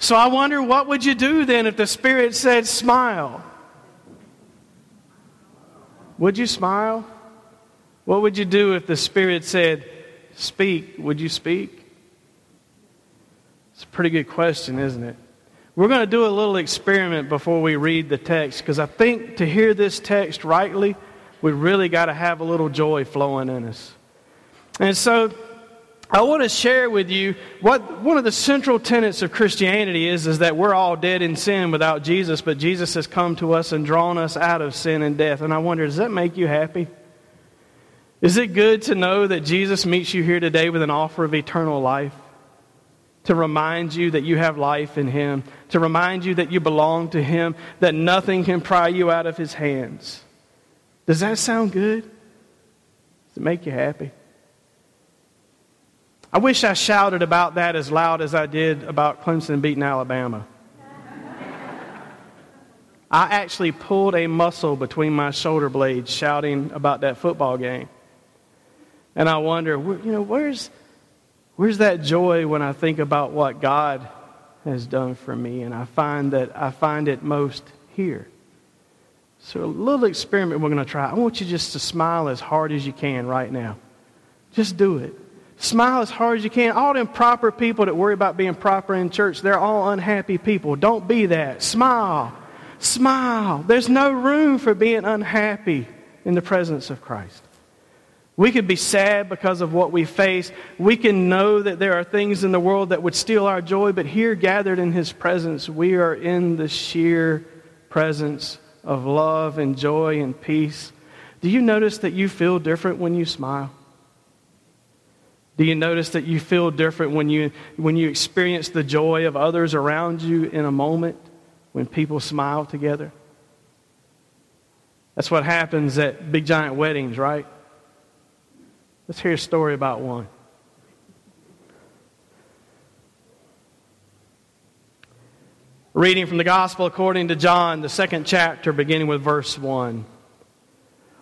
So I wonder what would you do then if the Spirit said smile? Would you smile? What would you do if the Spirit said speak? Would you speak? It's a pretty good question, isn't it? We're going to do a little experiment before we read the text because I think to hear this text rightly, we really got to have a little joy flowing in us. And so I want to share with you what one of the central tenets of Christianity is is that we're all dead in sin without Jesus, but Jesus has come to us and drawn us out of sin and death. And I wonder, does that make you happy? Is it good to know that Jesus meets you here today with an offer of eternal life? To remind you that you have life in Him, to remind you that you belong to Him, that nothing can pry you out of His hands. Does that sound good? Does it make you happy? I wish I shouted about that as loud as I did about Clemson beating Alabama. I actually pulled a muscle between my shoulder blades shouting about that football game. And I wonder, you know, where's, where's that joy when I think about what God has done for me? And I find that I find it most here. So, a little experiment we're going to try. I want you just to smile as hard as you can right now. Just do it. Smile as hard as you can. All them proper people that worry about being proper in church, they're all unhappy people. Don't be that. Smile. Smile. There's no room for being unhappy in the presence of Christ. We could be sad because of what we face. We can know that there are things in the world that would steal our joy, but here, gathered in His presence, we are in the sheer presence of love and joy and peace. Do you notice that you feel different when you smile? Do you notice that you feel different when you, when you experience the joy of others around you in a moment when people smile together? That's what happens at big giant weddings, right? Let's hear a story about one. Reading from the Gospel according to John, the second chapter, beginning with verse 1.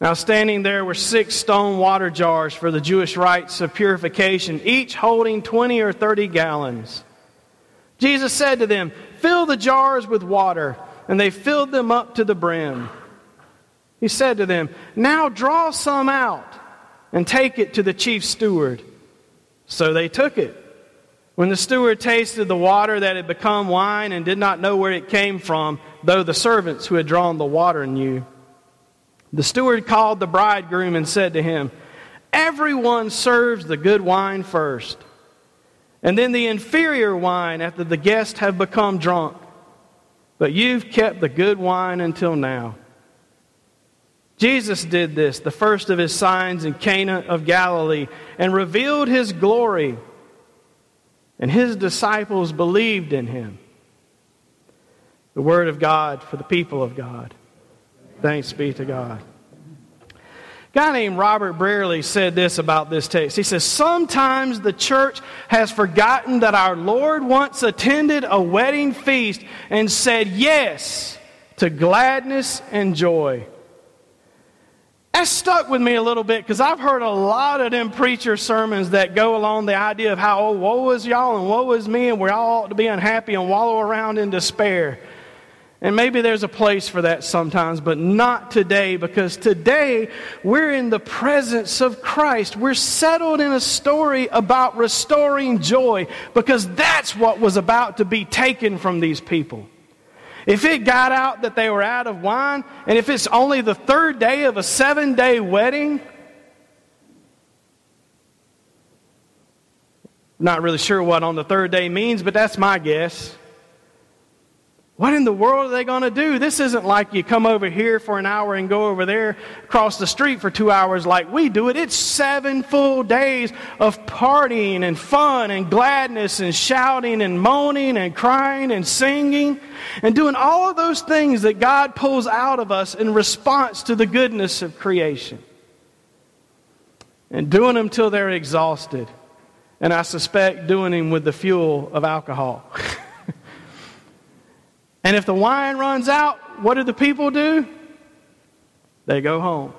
Now, standing there were six stone water jars for the Jewish rites of purification, each holding 20 or 30 gallons. Jesus said to them, Fill the jars with water. And they filled them up to the brim. He said to them, Now draw some out and take it to the chief steward. So they took it. When the steward tasted the water that had become wine and did not know where it came from, though the servants who had drawn the water knew, the steward called the bridegroom and said to him, Everyone serves the good wine first, and then the inferior wine after the guests have become drunk. But you've kept the good wine until now. Jesus did this, the first of his signs in Cana of Galilee, and revealed his glory, and his disciples believed in him. The word of God for the people of God. Thanks be to God. A guy named Robert Brearley said this about this text. He says, Sometimes the church has forgotten that our Lord once attended a wedding feast and said yes to gladness and joy. That stuck with me a little bit because I've heard a lot of them preacher sermons that go along the idea of how, oh, woe is y'all and woe is me, and we all ought to be unhappy and wallow around in despair. And maybe there's a place for that sometimes, but not today because today we're in the presence of Christ. We're settled in a story about restoring joy because that's what was about to be taken from these people. If it got out that they were out of wine, and if it's only the third day of a seven day wedding, not really sure what on the third day means, but that's my guess. What in the world are they going to do? This isn't like you come over here for an hour and go over there across the street for two hours like we do it. It's seven full days of partying and fun and gladness and shouting and moaning and crying and singing and doing all of those things that God pulls out of us in response to the goodness of creation. And doing them till they're exhausted. And I suspect doing them with the fuel of alcohol. And if the wine runs out, what do the people do? They go home.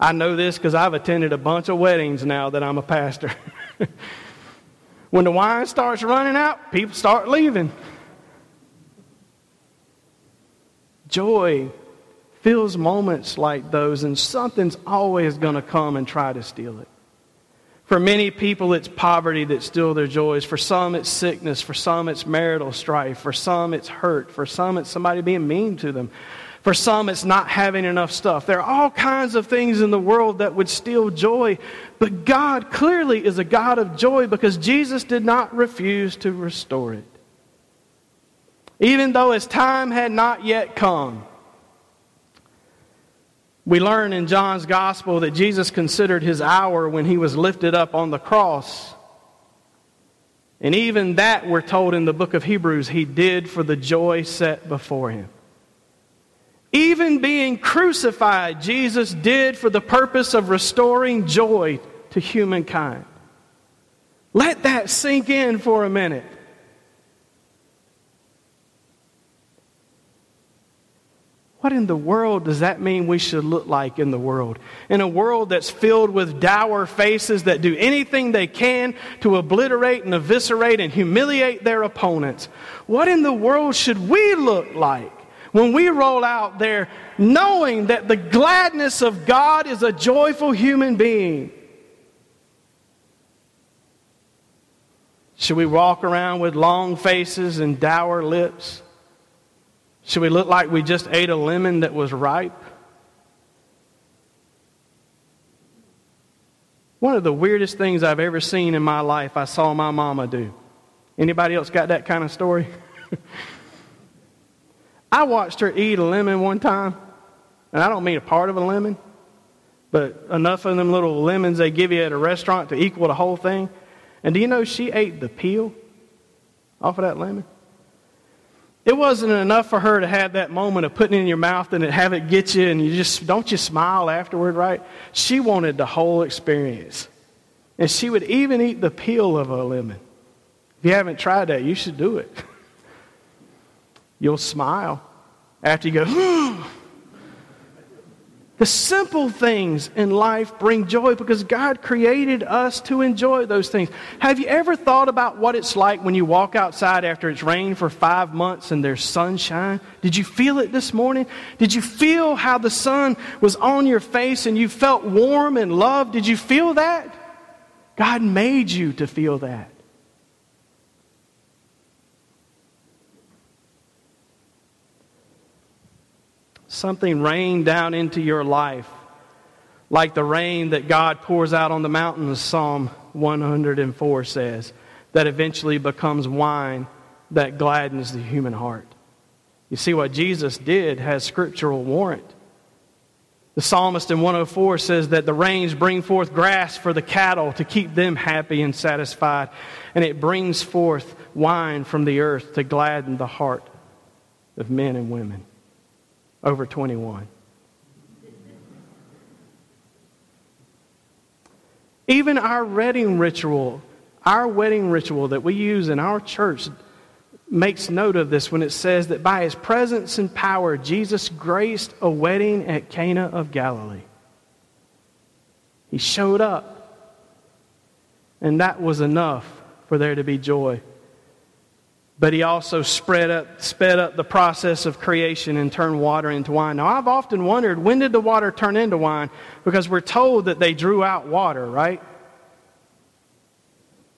I know this because I've attended a bunch of weddings now that I'm a pastor. when the wine starts running out, people start leaving. Joy fills moments like those, and something's always going to come and try to steal it. For many people, it's poverty that steals their joys. For some, it's sickness. For some, it's marital strife. For some, it's hurt. For some, it's somebody being mean to them. For some, it's not having enough stuff. There are all kinds of things in the world that would steal joy. But God clearly is a God of joy because Jesus did not refuse to restore it. Even though his time had not yet come, we learn in John's gospel that Jesus considered his hour when he was lifted up on the cross. And even that, we're told in the book of Hebrews, he did for the joy set before him. Even being crucified, Jesus did for the purpose of restoring joy to humankind. Let that sink in for a minute. What in the world does that mean we should look like in the world? In a world that's filled with dour faces that do anything they can to obliterate and eviscerate and humiliate their opponents. What in the world should we look like when we roll out there knowing that the gladness of God is a joyful human being? Should we walk around with long faces and dour lips? Should we look like we just ate a lemon that was ripe? One of the weirdest things I've ever seen in my life, I saw my mama do. Anybody else got that kind of story? I watched her eat a lemon one time, and I don't mean a part of a lemon, but enough of them little lemons they give you at a restaurant to equal the whole thing. And do you know she ate the peel off of that lemon? It wasn't enough for her to have that moment of putting it in your mouth and have it get you, and you just don't you smile afterward, right? She wanted the whole experience. And she would even eat the peel of a lemon. If you haven't tried that, you should do it. You'll smile after you go, hmm. The simple things in life bring joy because God created us to enjoy those things. Have you ever thought about what it's like when you walk outside after it's rained for five months and there's sunshine? Did you feel it this morning? Did you feel how the sun was on your face and you felt warm and loved? Did you feel that? God made you to feel that. Something rain down into your life, like the rain that God pours out on the mountains, Psalm 104 says, that eventually becomes wine that gladdens the human heart. You see, what Jesus did has scriptural warrant. The psalmist in 104 says that the rains bring forth grass for the cattle to keep them happy and satisfied, and it brings forth wine from the earth to gladden the heart of men and women over 21. Even our wedding ritual, our wedding ritual that we use in our church makes note of this when it says that by his presence and power, Jesus graced a wedding at Cana of Galilee. He showed up, and that was enough for there to be joy but he also spread up, sped up the process of creation and turned water into wine. Now, I've often wondered when did the water turn into wine? Because we're told that they drew out water, right?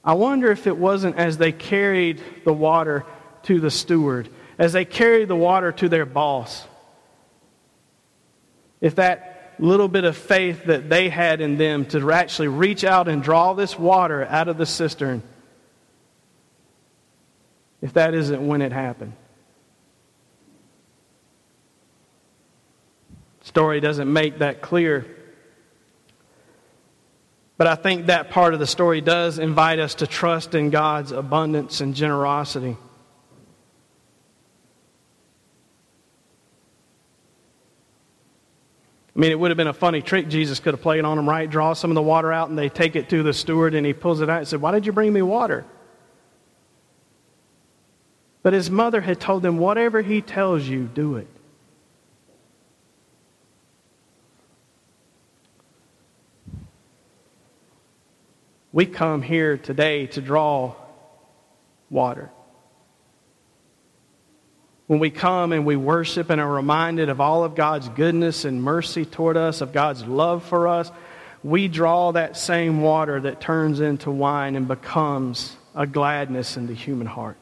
I wonder if it wasn't as they carried the water to the steward, as they carried the water to their boss. If that little bit of faith that they had in them to actually reach out and draw this water out of the cistern if that isn't when it happened. Story doesn't make that clear. But I think that part of the story does invite us to trust in God's abundance and generosity. I mean, it would have been a funny trick Jesus could have played on them, right? Draw some of the water out, and they take it to the steward, and he pulls it out and said, Why did you bring me water? But his mother had told him, Whatever he tells you, do it. We come here today to draw water. When we come and we worship and are reminded of all of God's goodness and mercy toward us, of God's love for us, we draw that same water that turns into wine and becomes a gladness in the human heart.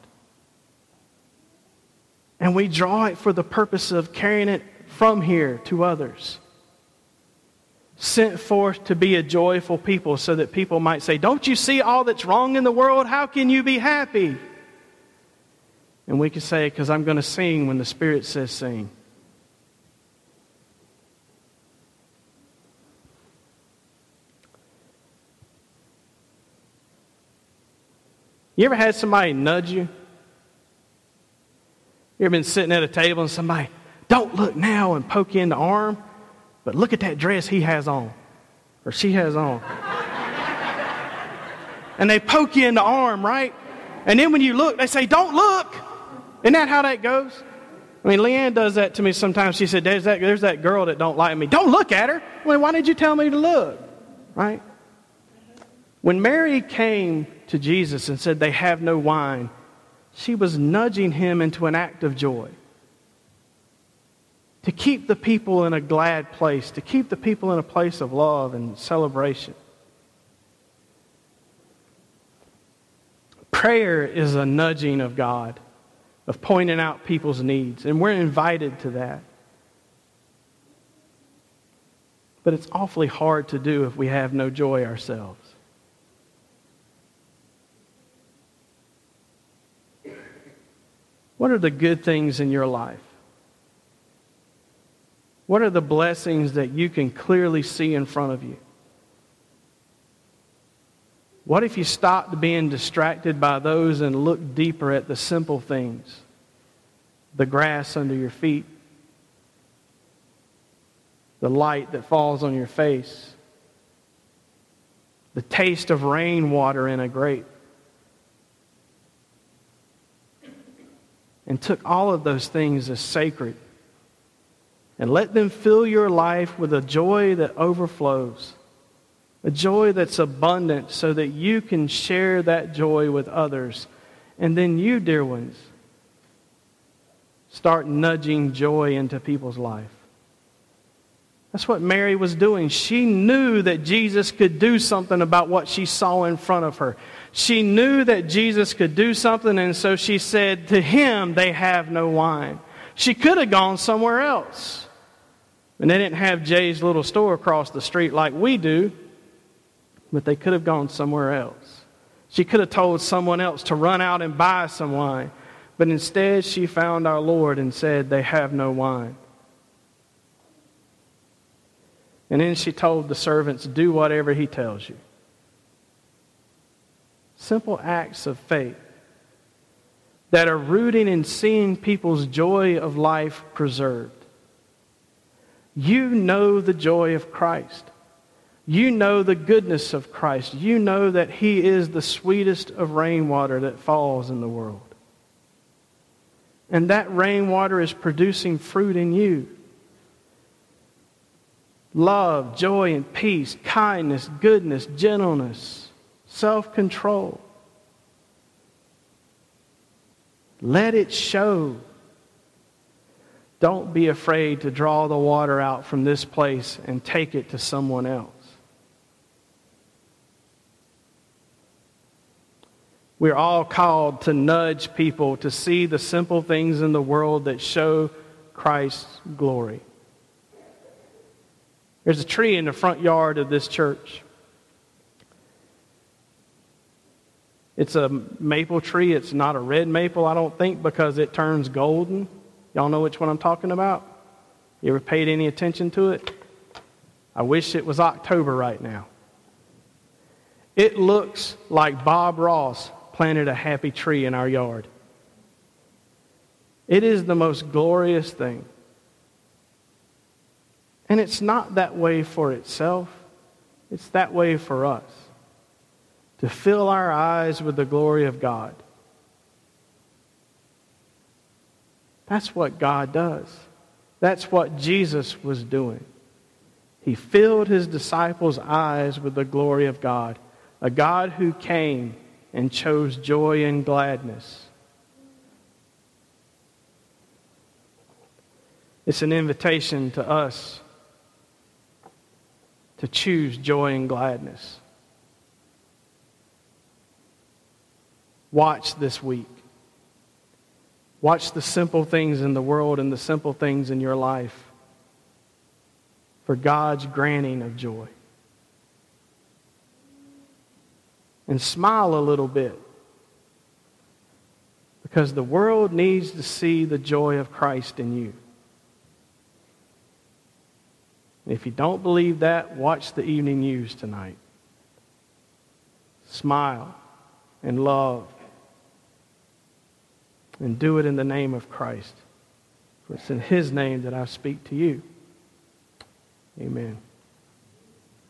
And we draw it for the purpose of carrying it from here to others. Sent forth to be a joyful people so that people might say, Don't you see all that's wrong in the world? How can you be happy? And we can say, because I'm going to sing when the Spirit says sing. You ever had somebody nudge you? You ever been sitting at a table and somebody, don't look now and poke you in the arm, but look at that dress he has on or she has on. and they poke you in the arm, right? And then when you look, they say, don't look. Isn't that how that goes? I mean, Leanne does that to me sometimes. She said, there's that, there's that girl that don't like me. Don't look at her. I mean, why did you tell me to look? Right? When Mary came to Jesus and said, they have no wine, she was nudging him into an act of joy. To keep the people in a glad place, to keep the people in a place of love and celebration. Prayer is a nudging of God of pointing out people's needs, and we're invited to that. But it's awfully hard to do if we have no joy ourselves. What are the good things in your life? What are the blessings that you can clearly see in front of you? What if you stopped being distracted by those and looked deeper at the simple things? The grass under your feet, the light that falls on your face, the taste of rainwater in a grape. And took all of those things as sacred and let them fill your life with a joy that overflows a joy that's abundant so that you can share that joy with others. And then you, dear ones, start nudging joy into people's life. That's what Mary was doing. She knew that Jesus could do something about what she saw in front of her. She knew that Jesus could do something, and so she said, To him, they have no wine. She could have gone somewhere else. And they didn't have Jay's little store across the street like we do but they could have gone somewhere else. She could have told someone else to run out and buy some wine, but instead she found our Lord and said, They have no wine. And then she told the servants, Do whatever he tells you. Simple acts of faith that are rooting in seeing people's joy of life preserved. You know the joy of Christ. You know the goodness of Christ. You know that He is the sweetest of rainwater that falls in the world. And that rainwater is producing fruit in you love, joy, and peace, kindness, goodness, gentleness, self control. Let it show. Don't be afraid to draw the water out from this place and take it to someone else. We're all called to nudge people to see the simple things in the world that show Christ's glory. There's a tree in the front yard of this church. It's a maple tree. It's not a red maple, I don't think, because it turns golden. Y'all know which one I'm talking about? You ever paid any attention to it? I wish it was October right now. It looks like Bob Ross planted a happy tree in our yard. It is the most glorious thing. And it's not that way for itself, it's that way for us. To fill our eyes with the glory of God. That's what God does. That's what Jesus was doing. He filled his disciples' eyes with the glory of God, a God who came and chose joy and gladness. It's an invitation to us to choose joy and gladness. Watch this week. Watch the simple things in the world and the simple things in your life for God's granting of joy. And smile a little bit because the world needs to see the joy of Christ in you. If you don't believe that, watch the evening news tonight. Smile and love. And do it in the name of Christ. For it's in His name that I speak to you. Amen.